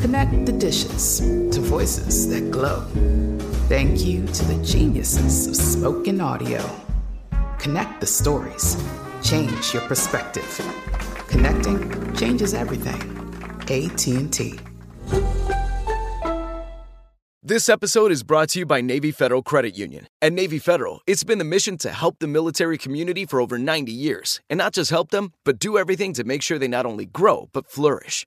Connect the dishes to voices that glow. Thank you to the geniuses of spoken audio. Connect the stories. Change your perspective. Connecting changes everything. AT&T. This episode is brought to you by Navy Federal Credit Union. At Navy Federal, it's been the mission to help the military community for over 90 years. And not just help them, but do everything to make sure they not only grow, but flourish.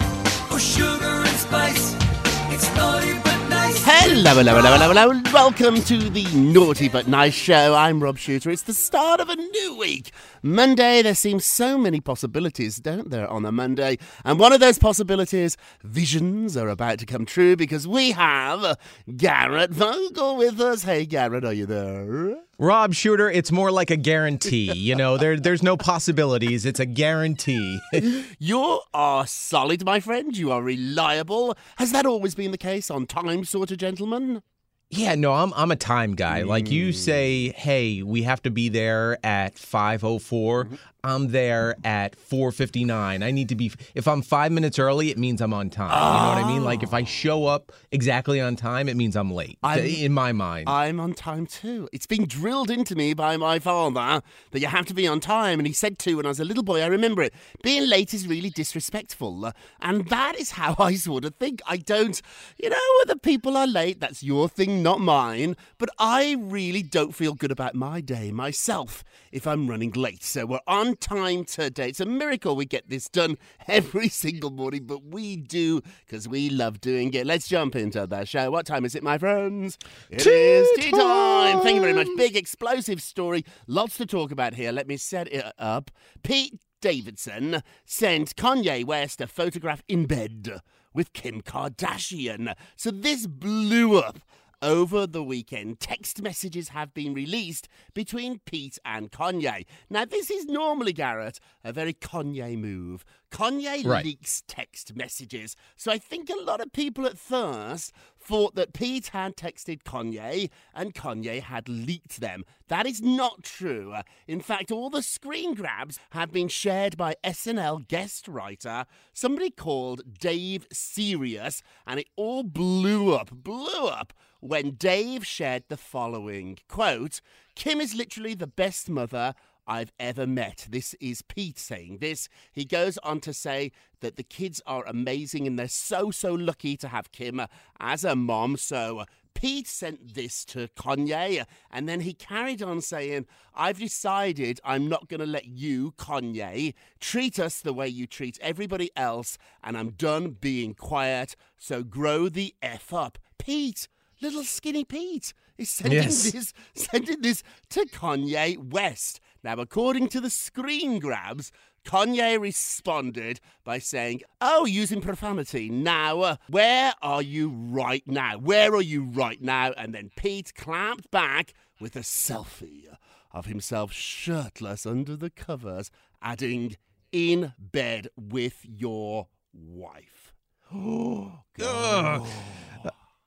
Hello, hello, hello, hello, hello. Welcome to the Naughty But Nice Show. I'm Rob Shooter. It's the start of a new week. Monday, there seems so many possibilities, don't there, on a Monday? And one of those possibilities, visions are about to come true because we have Garrett Vogel with us. Hey, Garrett, are you there? Rob Shooter, it's more like a guarantee. You know, there there's no possibilities. It's a guarantee. You are solid, my friend. You are reliable. Has that always been the case on time, sort of gentleman? yeah, no, I'm I'm a time guy. Like you hmm. say, hey, we have to be there at 5:04. I'm there at 4:59. I need to be if I'm 5 minutes early, it means I'm on time. You know what I mean? Like if I show up exactly on time, it means I'm late. I'm- in my mind. I'm on time too. It's been drilled into me by my father that you have to be on time, and he said to when I was a little boy. I remember it. Being late is really disrespectful, and that is how I sort of think. I don't, you know, whether people are late, that's your thing, not mine. But I really don't feel good about my day myself if I'm running late. So we're on time today. It's a miracle we get this done every single morning, but we do because we love doing it. Let's jump into the show. What time is it, my friends? It is tea time. Thank you very much. Big explosive story. Lots to talk about here. Let me set it up. Pete Davidson sent Kanye West a photograph in bed with Kim Kardashian. So this blew up. Over the weekend, text messages have been released between Pete and Kanye. Now, this is normally, Garrett, a very Kanye move. Kanye Right. leaks text messages. So I think a lot of people at first thought that Pete had texted Kanye and Kanye had leaked them. That is not true. In fact, all the screen grabs have been shared by SNL guest writer, somebody called Dave Sirus, and it all blew up, blew up when Dave shared the following quote Kim is literally the best mother I've ever met. This is Pete saying this. He goes on to say that the kids are amazing and they're so, so lucky to have Kim as a mom. So uh, Pete sent this to Kanye, and then he carried on saying, I've decided I'm not going to let you, Kanye, treat us the way you treat everybody else, and I'm done being quiet, so grow the F up. Pete, little skinny Pete, is sending Yes. this sending this to Kanye West. Now, according to the screen grabs, Kanye responded by saying, Oh, using profanity. Now, uh, where are you right now? Where are you right now? And then Pete clamped back with a selfie of himself shirtless under the covers, adding, In bed with your wife. Ugh.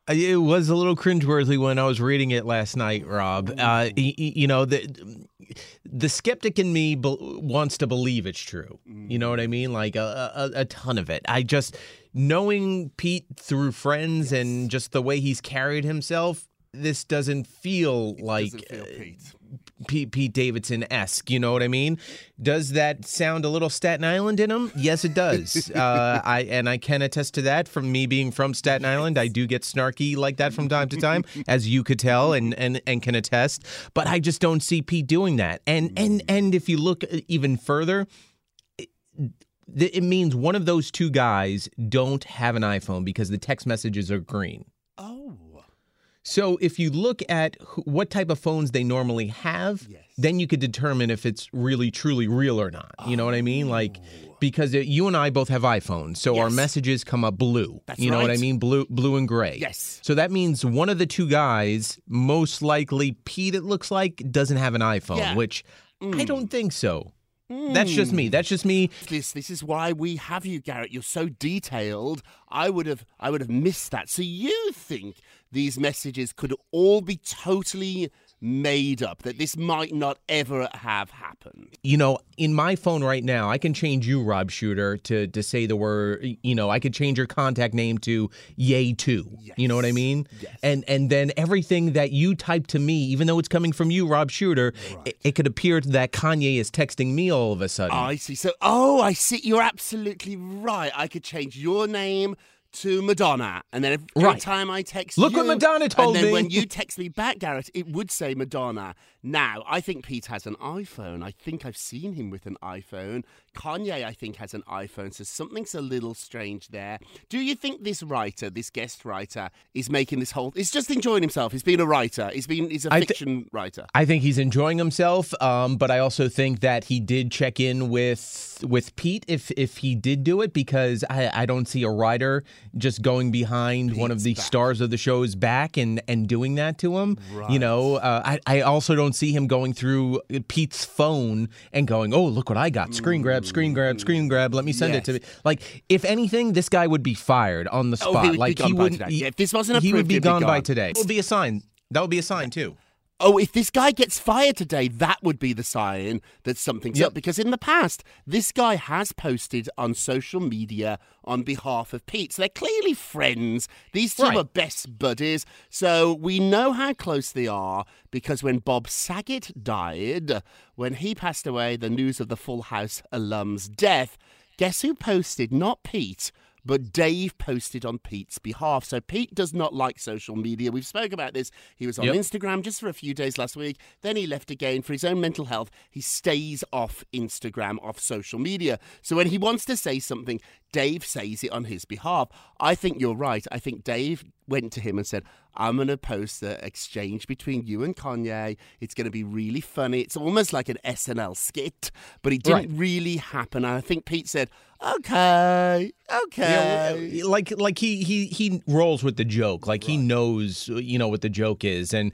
Uh, It was a little cringeworthy when I was reading it last night, Rob. Uh, y- y- you know, the the skeptic in me be- wants to believe it's true. You know what I mean? Like a, a, a ton of it. I just knowing Pete through friends and just the way he's carried himself. This doesn't feel like Doesn't feel uh, Pete. Pete, Pete Davidson esque. You know what I mean? Does that sound a little Staten Island in him? Yes, it does. uh, I and I can attest to that from me being from Staten Island. I do get snarky like that from time to time, as you could tell and and and can attest. But I just don't see Pete doing that. And and and if you look even further. It, it means one of those two guys don't have an iPhone because the text messages are green. Oh. So if you look at wh- what type of phones they normally have, Yes. then you could determine if it's really truly real or not. You know what I mean? Like oh. because it, you and I both have iPhones, so our Oh. Yes. messages come up blue. That's you know what I right. mean? Blue blue and gray. Yes. So that means one of the two guys, most likely Pete it looks like, doesn't have an iPhone, Yeah. which I mm. don't think so. That's just me. Mm. That's just me. this this is why we have you garrett you're so detailed i would have i would have missed that so you think these messages could all be totally made up that this might not ever have happened you know, in my phone right now, I can change you, Rob Shooter, to to say the word. You know, I could change your contact name to Yay Two. Yes. You know what I mean? Yes. And and then everything that you type to me, even though it's coming from you, Rob Shooter, it, it could appear that Kanye is texting me all of a sudden. i see so oh i see you're absolutely right i could change your name to Madonna, and then every Right. time I text Look you, what Madonna told and then me. when you text me back, Garrett, it would say Madonna. Now, I think Pete has an iPhone. I think I've seen him with an iPhone. Kanye, I think, has an iPhone, so something's a little strange there. Do you think this writer, this guest writer, is making this whole? He's just enjoying himself. He's been a writer. He's been. He's a I fiction writer. I think he's enjoying himself, um, but I also think that he did check in with with Pete if if he did do it because I, I don't see a writer just going behind one of the stars of the show's back and and doing that to him. You know, uh, I I also don't see him going through Pete's phone and going, oh look what I got, screen grab, screen grab, screen grab. Let me send it to me. Like if anything, this guy would be fired on the Oh, spot. he would be like gone he wouldn't. he- if this wasn't he would be he'd be gone by today. It would be a sign. That would be a sign too. Oh, if this guy gets fired today, that would be the sign that something's Yep. up. Because in the past, this guy has posted on social media on behalf of Pete. So they're clearly friends. These two Right. are best buddies. So we know how close they are because when Bob Saget died, when he passed away, the news of the Full House alum's death, guess who posted? Not Pete. But Dave posted on Pete's behalf. So Pete does not like social media. We've spoke about this. He was on Yep. Instagram just for a few days last week. Then he left again for his own mental health. He stays off Instagram, off social media. So when he wants to say something, Dave says it on his behalf. I think you're right. I think Dave went to him and said, I'm going to post the exchange between you and Kanye. It's going to be really funny. It's almost like an SNL skit, but it didn't Right. really happen. And I think Pete said, okay, okay. Like like he he he rolls with the joke. Like he knows you know what the joke is, and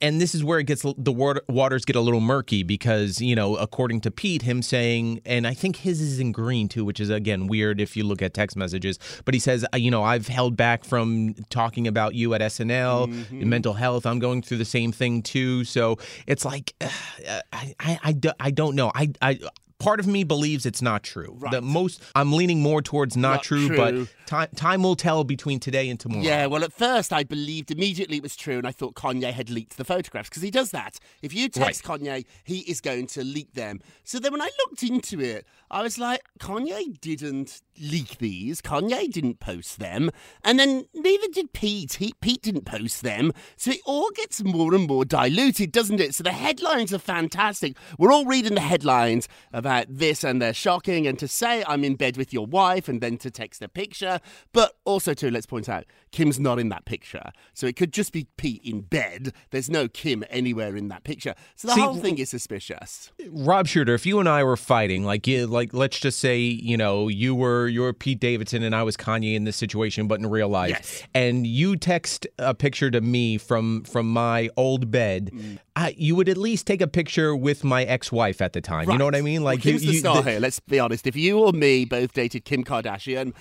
and this is where it gets the water, waters get a little murky because you know according to Pete, him saying, and I think his is in green too, which is again weird if you look at text messages. But he says, you know, I've held back from talking about you at SNL, Mm-hmm. mental health. I'm going through the same thing too. So it's like uh, I, I I I don't know. I I part of me believes it's not true. Right. The most I'm leaning more towards not, Not true, true. but time time will tell between today and tomorrow. Yeah, well, at first I believed immediately it was true, and I thought Kanye had leaked the photographs because he does that. If you text Kanye, he is going to leak them. So then when I looked into it, I was like, Kanye didn't leak these. Kanye didn't post them, and then neither did Pete. He, Pete didn't post them. So it all gets more and more diluted, doesn't it? So the headlines are fantastic. We're all reading the headlines about this, and they're shocking. And to say I'm in bed with your wife, and then to text a picture, but also too, let's point out Kim's not in that picture, so it could just be Pete in bed. There's no Kim anywhere in that picture, so the See, whole thing is suspicious. Rob Shooter, if you and I were fighting, like you, like let's just say, you know, you were you're Pete Davidson and I was Kanye in this situation, but in real life, Yes. and you text a picture to me from from my old bed, Mm. I, you would at least take a picture with my ex-wife at the time. You know what I mean? Like well, you, the star the- here. Let's be honest. If you or me both dated Kim Kardashian.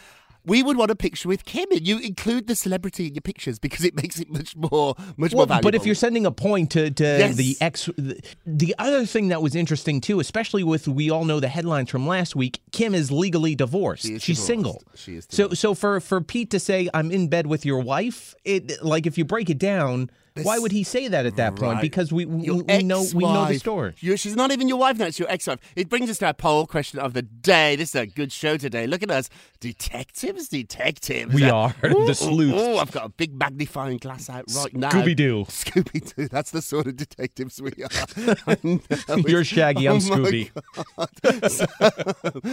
We would want a picture with Kim, and you include the celebrity in your pictures because it makes it much more, much more valuable. but if you're sending a point to, to Yes. the ex, the, the other thing that was interesting too, especially with we all know the headlines from last week, Kim is legally divorced. She is She's divorced. single. She is So so for for Pete to say I'm in bed with your wife, it like if you break it down, why would he say that at that point? Right. Because we we, we know we know the story. You- she's not even your wife now; it's your ex-wife. It brings us to our poll question of the day. This is a good show today. Look at us, detectives, detectives. We Uh, are the sleuths. Oh, I've got a big magnifying glass out right now. Scooby-Doo. Scooby Doo. That's the sort of detectives we are. Know, You're Shaggy, I'm oh Scooby. So,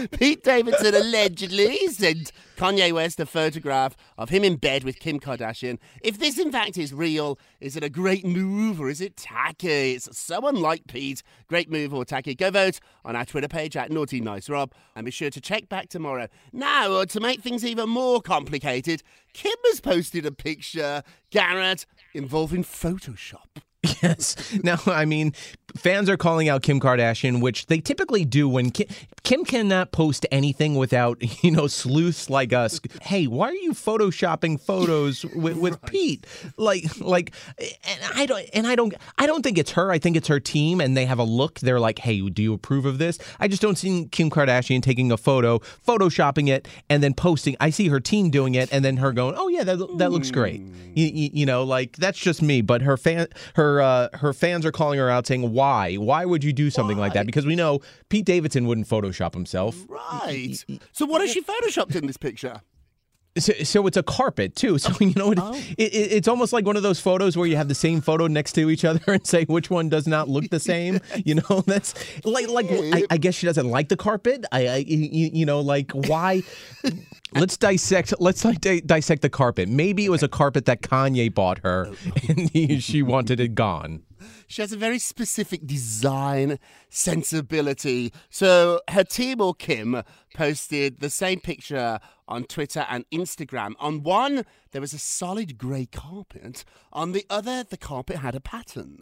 Pete Davidson allegedly sent Kanye West a photograph of him in bed with Kim Kardashian. If this in fact is real, is it a great move or is it tacky? It's so unlike Pete. Great move or tacky? Go vote on our Twitter page at Naughty Nice Rob and be sure to check back tomorrow. Now, uh, to make things even more complicated, Kim has posted a picture, Garrett, involving Photoshop. Yes. Now, I mean, fans are calling out Kim Kardashian, which they typically do when Kim, Kim cannot post anything without, you know, sleuths like us. Hey, why are you photoshopping photos with, with Pete? Like, like, and I don't, and I don't, I don't think it's her. I think it's her team, and they have a look. They're like, hey, do you approve of this? I just don't see Kim Kardashian taking a photo, photoshopping it, and then posting. I see her team doing it, and then her going, oh yeah, that that looks great. You, you, you know, like that's just me. But her fan, her uh, her fans are calling her out, saying, "Why? Why would you do something like that?" Because we know Pete Davidson wouldn't Photoshop himself. Right. So what has she photoshopped in this picture? So, so it's a carpet too. So you know, it, oh. it, it- it's almost like one of those photos where you have the same photo next to each other and say which one does not look the same. You know, that's like like I, I guess she doesn't like the carpet. I, I you, you know like why. Let's dissect. Let's like di- dissect the carpet. Maybe it was a carpet that Kanye bought her, oh. and he, she wanted it gone. She has a very specific design sensibility. So her team or Kim posted the same picture on Twitter and Instagram. On one, there was a solid grey carpet. On the other, the carpet had a pattern.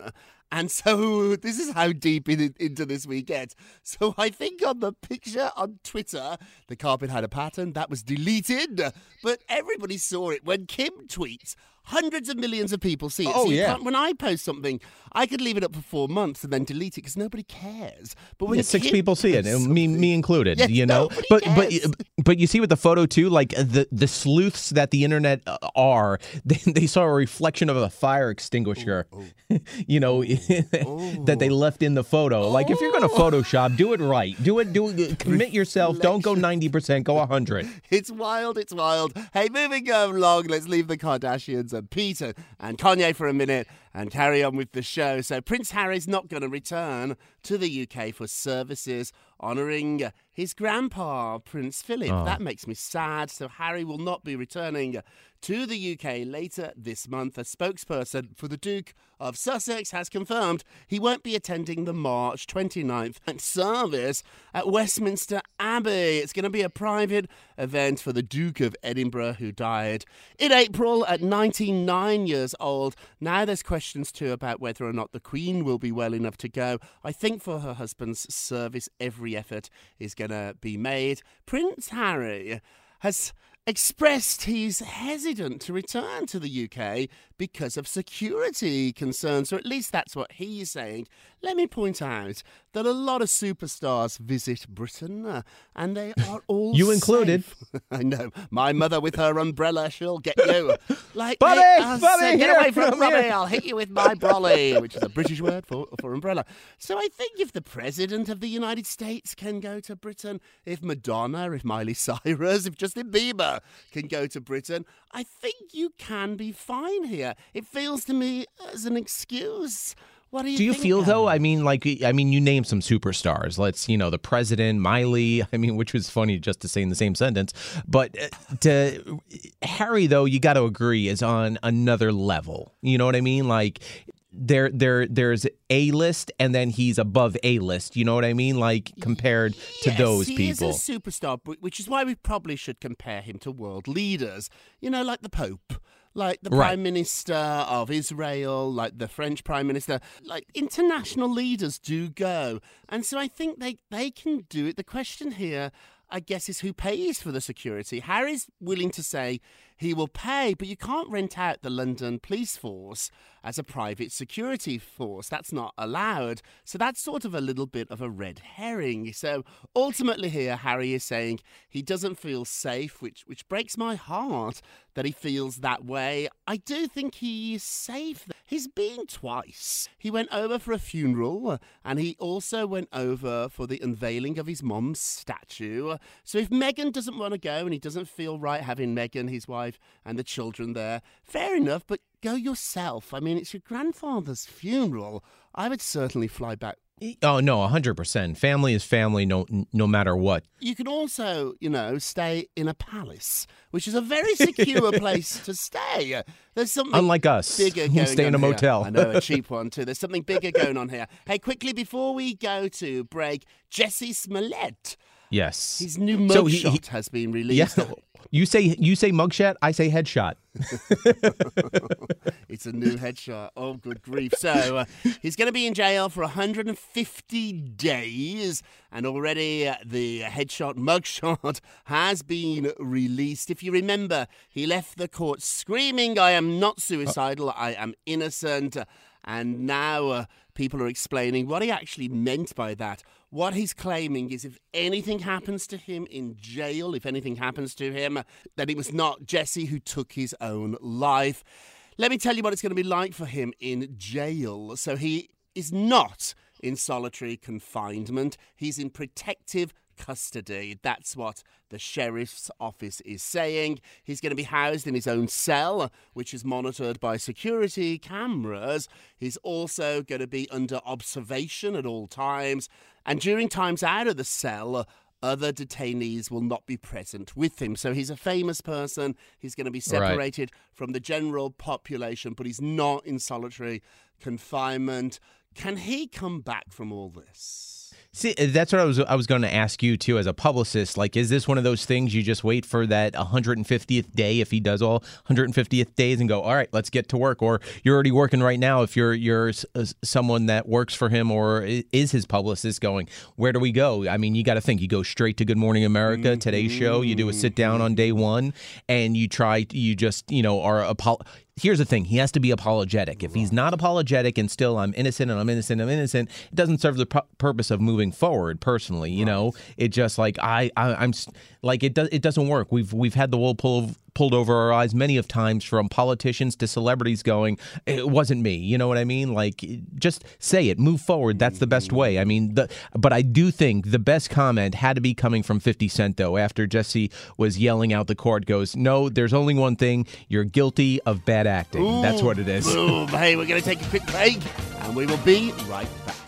And so this is how deep in, into this we get. So I think on the picture on Twitter, the carpet had a pattern that was deleted, but everybody saw it when Kim tweets. Hundreds of millions of people see it. Oh, so yeah. when I post something, I could leave it up for four months and then delete it because nobody cares. But when Yeah, six people see it, me me included. Yes, you know, but but cares. but you see with the photo too, like uh, the the sleuths that the internet uh, are, they, they saw a reflection of a fire extinguisher, you know, that they left in the photo. Like if you're gonna Photoshop, do it right. Do it. Do it. Commit yourself. Don't go ninety percent. Go hundred. It's wild, it's wild. Hey, moving along, let's leave the Kardashians and Peter and Kanye for a minute and carry on with the show. So, Prince Harry's not going to return to the UK for services honouring his grandpa, Prince Philip. Oh. That makes me sad. So, Harry will not be returning to the UK later this month. A spokesperson for the Duke of Sussex has confirmed he won't be attending the March 29th service at Westminster Abbey. It's going to be a private event for the Duke of Edinburgh, who died in April at 99 years old. Now there's questions too about whether or not the Queen will be well enough to go. I think for her husband's service, every effort is going to be made. Prince Harry has expressed he's hesitant to return to the UK because of security concerns, or at least that's what he's saying. Let me point out that a lot of superstars visit Britain, uh, and they are all You included. I know. My mother with her umbrella, she'll get you. Like Bobby, Bobby, safe. get away from here. I'll hit you with my brolly, which is a British word for, for umbrella. So I think if the president of the United States can go to Britain, if Madonna, if Miley Cyrus, if Justin Bieber can go to Britain, I think you can be fine here. It feels to me as an excuse. What do you Do you feel though? I mean, like, I mean, you name some superstars. Let's, you know, the president, Miley. I mean, which was funny just to say in the same sentence. But uh, to Harry, though, you got to agree is on another level. You know what I mean? Like, there, there, there's a list, and then he's above a list. You know what I mean? Like compared to Yes, those he people. is a superstar, which is why we probably should compare him to world leaders. You know, like the Pope, like the Right. Prime Minister of Israel, like the French Prime Minister. Like international leaders do go, and so I think they they can do it. The question here. I guess is who pays for the security. Harry's willing to say he will pay, but you can't rent out the London police force as a private security force. That's not allowed. So that's sort of a little bit of a red herring. So ultimately here Harry is saying he doesn't feel safe, which which breaks my heart that he feels that way. I do think he is safe. He's been twice. He went over for a funeral and he also went over for the unveiling of his mom's statue. So if Meghan doesn't want to go and he doesn't feel right having Meghan, his wife, and the children there, fair enough, but go yourself. I mean, it's your grandfather's funeral. I would certainly fly back Oh no, hundred percent. Family is family, no, no matter what. you can also, you know, stay in a palace, which is a very secure place to stay. There's something Unlike us, bigger going stay in a here. motel. I know a cheap one too. There's something bigger going on here. Hey, quickly before we go to break, Jussie Smollett, Yes. his new So mugshot he- he- has been Yeah. released. You say you say mugshot, I say headshot. It's a new headshot. Oh, good grief. So uh, he's going to be in jail for 150 days, and already uh, the headshot mugshot has been released. If you remember, he left the court screaming, I am not suicidal, I am innocent. And now uh, people are explaining what he actually meant by that. What he's claiming is if anything happens to him in jail, if anything happens to him, that it was not Jussie who took his own life. Let me tell you what it's going to be like for him in jail. So he is not in solitary confinement, he's in protective custody. That's what the sheriff's office is saying. He's going to be housed in his own cell, which is monitored by security cameras. He's also going to be under observation at all times. And during times out of the cell, other detainees will not be present with him. So he's a famous person. He's going to be Right. separated from the general population, but he's not in solitary confinement. Can he come back from all this? See, that's what I was I was going to ask you too as a publicist. Like, is this one of those things you just wait for that 150th day if he does all 150th days and go, all right, let's get to work, or you're already working right now if you're you're s- uh, someone that works for him or is his publicist going, where do we go? I mean, you got to think you go straight to Good Morning America, Today's Show, you do a sit down on day one, and you try you just you know are apo- Here's the thing: he has to be apologetic. If he's not apologetic and still I'm innocent and I'm innocent, I'm innocent, it doesn't serve the pu- purpose of moving forward. Personally, you know, it just like I, I I'm like it does it doesn't work. We've we've had the wool pull pulled over our eyes many of times from politicians to celebrities going, it wasn't me. You know what I mean? Like just say it, move forward. That's the best way. I mean, the but I do think the best comment had to be coming from 50 Cent though. After Jussie was yelling out the court, goes, no, there's only one thing. You're guilty of bad acting. That's what it is. Hey, we're going to take a quick break and we will be right back.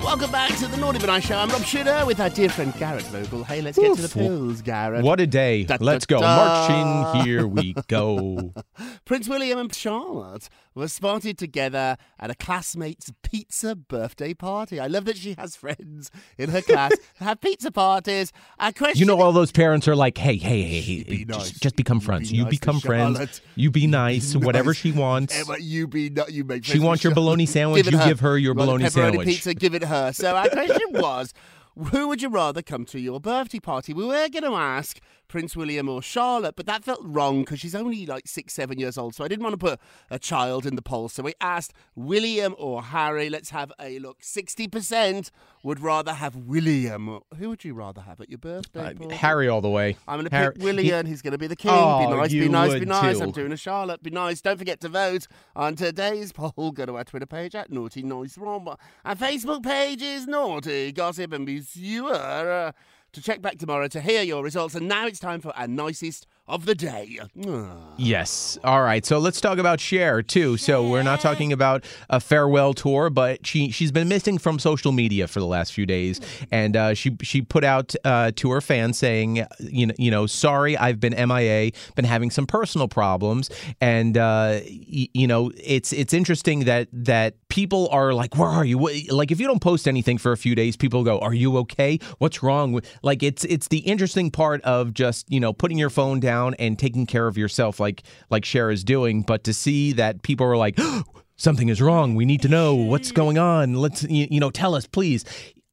Welcome back to the Naughty But Nice Show. I'm Rob Shooter with our dear friend Garrett Vogel. Hey, let's get to the Oof. pills, Garrett. What a day. Da, da, Let's go. da. Marching, here we go. Prince William and Charlotte were spotted together at a classmate's pizza birthday party. I love that she has friends in her class have pizza parties. A question You know, all those parents are like, hey, hey, hey, hey, be just, nice. just become You be friends. You nice become friends. Charlotte. You be nice, whatever Nice. she wants. Emma, you be not, you make She wants your bologna sandwich, Give you give her your bologna sandwich. pizza, give it her. So our question was, who would you rather come to your birthday party? We were going to ask Prince William or Charlotte, but that felt wrong because she's only like six, seven years old. So I didn't want to put a child in the poll. So we asked William or Harry. Let's have a look. 60% would rather have William. Who would you rather have at your birthday? party? Harry all the way. I'm going to pick William. He's going to be the king. Oh, be nice, be nice, be nice. too. I'm doing a Charlotte. Be nice. Don't forget to vote on today's poll. Go to our Twitter page at Naughty Nice Rob. Our Facebook page is Naughty Gossip and Be Sure uh, to check back tomorrow to hear your results. And now it's time for our nicest of the day. Yes. All right. So let's talk about Cher too. So we're not talking about a farewell tour, but she she's been missing from social media for the last few days, and uh, she she put out uh, to her fans saying, you know, you know, sorry, I've been MIA, been having some personal problems, and uh, y- you know, it's it's interesting that that people are like, where are you? Like if you don't post anything for a few days, people go, are you okay? What's wrong? Like it's it's the interesting part of just you know putting your phone down and taking care of yourself, like like Cher is doing. But to see that people are like. Something is wrong. We need to know what's going on. Let's, you, you know, tell us, please.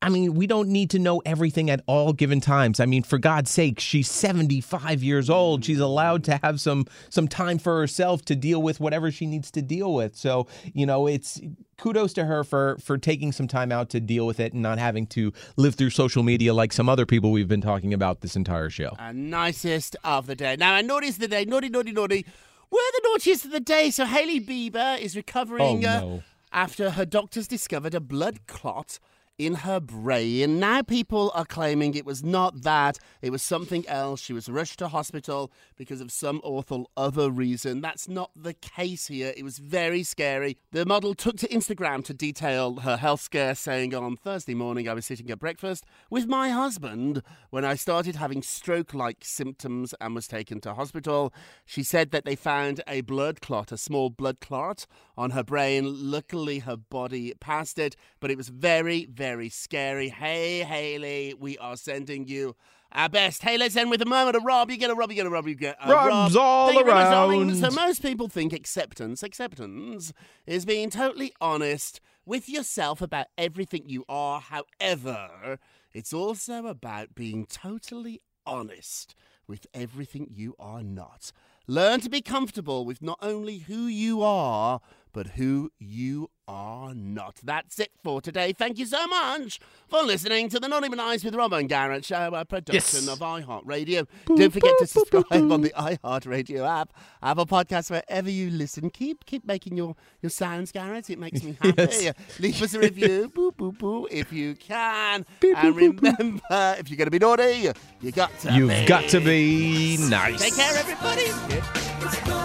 I mean, we don't need to know everything at all given times. I mean, for God's sake, she's 75 years old. She's allowed to have some some time for herself to deal with whatever she needs to deal with. So, you know, it's kudos to her for for taking some time out to deal with it and not having to live through social media like some other people we've been talking about this entire show. Nicest of the day. Now, naughtiest of the day, naughty, naughty, naughty. We're the naughtiest of the day. So, Hailey Bieber is recovering Oh, uh, after her doctors discovered a blood clot in her brain. Now, people are claiming it was not that, it was something else. She was rushed to hospital because of some awful other reason. That's not the case here. It was very scary. The model took to Instagram to detail her health scare, saying, On Thursday morning, I was sitting at breakfast with my husband when I started having stroke like symptoms and was taken to hospital. She said that they found a blood clot, a small blood clot on her brain. Luckily, her body passed it, but it was very, very scary. Hey, Hailey, we are sending you. Our best. Hey, let's end with a moment of Rob. You get a Rob, you get a Rob, you get a Rob's Rob. all Thank you very much, darling. around. So most people think acceptance, acceptance is being totally honest with yourself about everything you are. However, it's also about being totally honest with everything you are not. Learn to be comfortable with not only who you are, but who you are not. That's it for today. Thank you so much for listening to the Naughty But Nice with Rob and Garrett show, a production Yes. of iHeartRadio. Don't forget to subscribe on the iHeartRadio app, Apple podcast wherever you listen. Keep keep making your, your sounds, Garrett. It makes me happy. Yes. Leave us a review, boo boo boo, if you can. and remember, if you're going to be naughty, you got to You've be. got to be nice. Take care, everybody.